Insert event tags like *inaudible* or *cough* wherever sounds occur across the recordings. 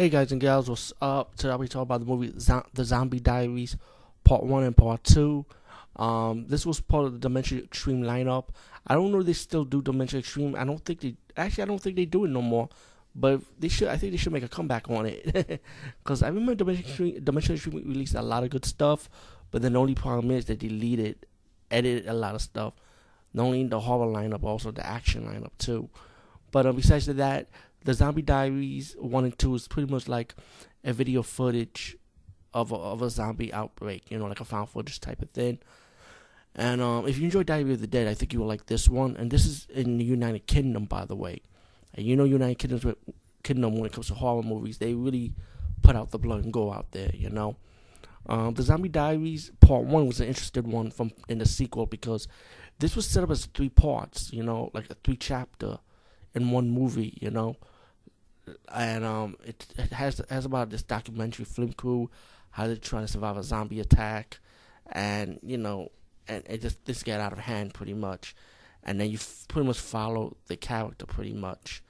Hey guys and gals, what's up? Today I'll be talking about the movie The Zombie Diaries, Part 1 and Part 2. Um, this was part of the Dimension Extreme lineup. I don't know if they still do Dimension Extreme. I don't think they, actually, I don't think they do it no more. But they should, I think they should make a comeback on it. *laughs* Because I remember Dimension Extreme, Dimension Extreme released a lot of good stuff, but then the only problem is they deleted, edited a lot of stuff. Not only the horror lineup, also the action lineup too. But uh, besides that, the Zombie Diaries one and two is pretty much like a video footage of a, of a zombie outbreak, you know, like a found footage type of thing. And um, if you enjoy Diary of the Dead, I think you will like this one. And this is in the United Kingdom, by the way. And you know, United Kingdom, Kingdom when it comes to horror movies, they really put out the blood and go out there, you know. Um, the Zombie Diaries Part One was an interesting one from in the sequel because this was set up as three parts, you know, like a three chapter in one movie, you know and um, it, it has has about this documentary film crew how they're trying to survive a zombie attack, and you know, and it just this get out of hand pretty much, and then you f- pretty much follow the character pretty much,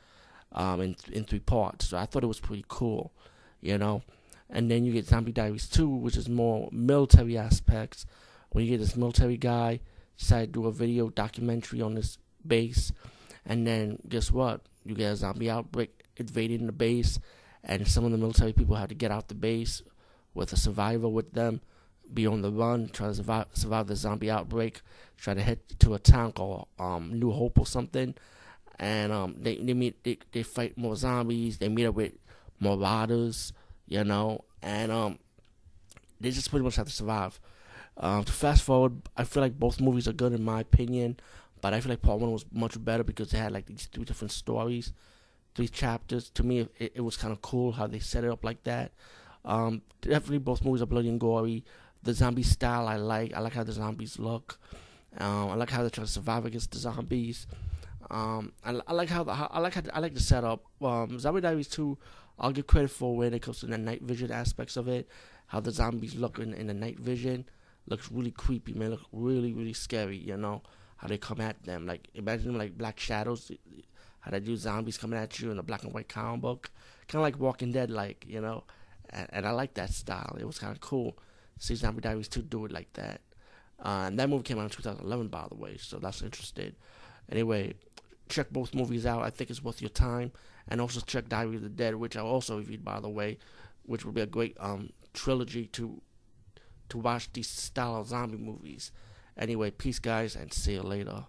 um, in in three parts. So I thought it was pretty cool, you know, and then you get Zombie Diaries two, which is more military aspects. When you get this military guy decide to do a video documentary on this base, and then guess what? You get a zombie outbreak invading the base, and some of the military people had to get out the base with a survivor with them, be on the run, try to survive, survive the zombie outbreak, try to head to a town called um, New Hope or something, and um, they they meet they, they fight more zombies. They meet up with marauders, you know, and um, they just pretty much have to survive. Um, to fast forward, I feel like both movies are good in my opinion, but I feel like part one was much better because they had like these three different stories three chapters. To me, it, it was kind of cool how they set it up like that. Um, definitely, both movies are bloody and gory. The zombie style I like. I like how the zombies look. Um, I like how they're trying to survive against the zombies. Um, I, I like how the I like how I like the setup. Um, Zombie Diaries two, I'll give credit for when it comes to the night vision aspects of it. How the zombies look in, in the night vision looks really creepy, man. Look really really scary. You know how they come at them. Like imagine them like black shadows how they do zombies coming at you in a black and white comic book, kind of like Walking Dead, like you know. And, and I like that style. It was kind of cool. See Zombie Diaries two do it like that. Uh, and that movie came out in 2011, by the way, so that's interesting. Anyway, check both movies out. I think it's worth your time. And also check Diary of the Dead, which I also reviewed, by the way, which would be a great um, trilogy to to watch these style of zombie movies. Anyway, peace, guys, and see you later.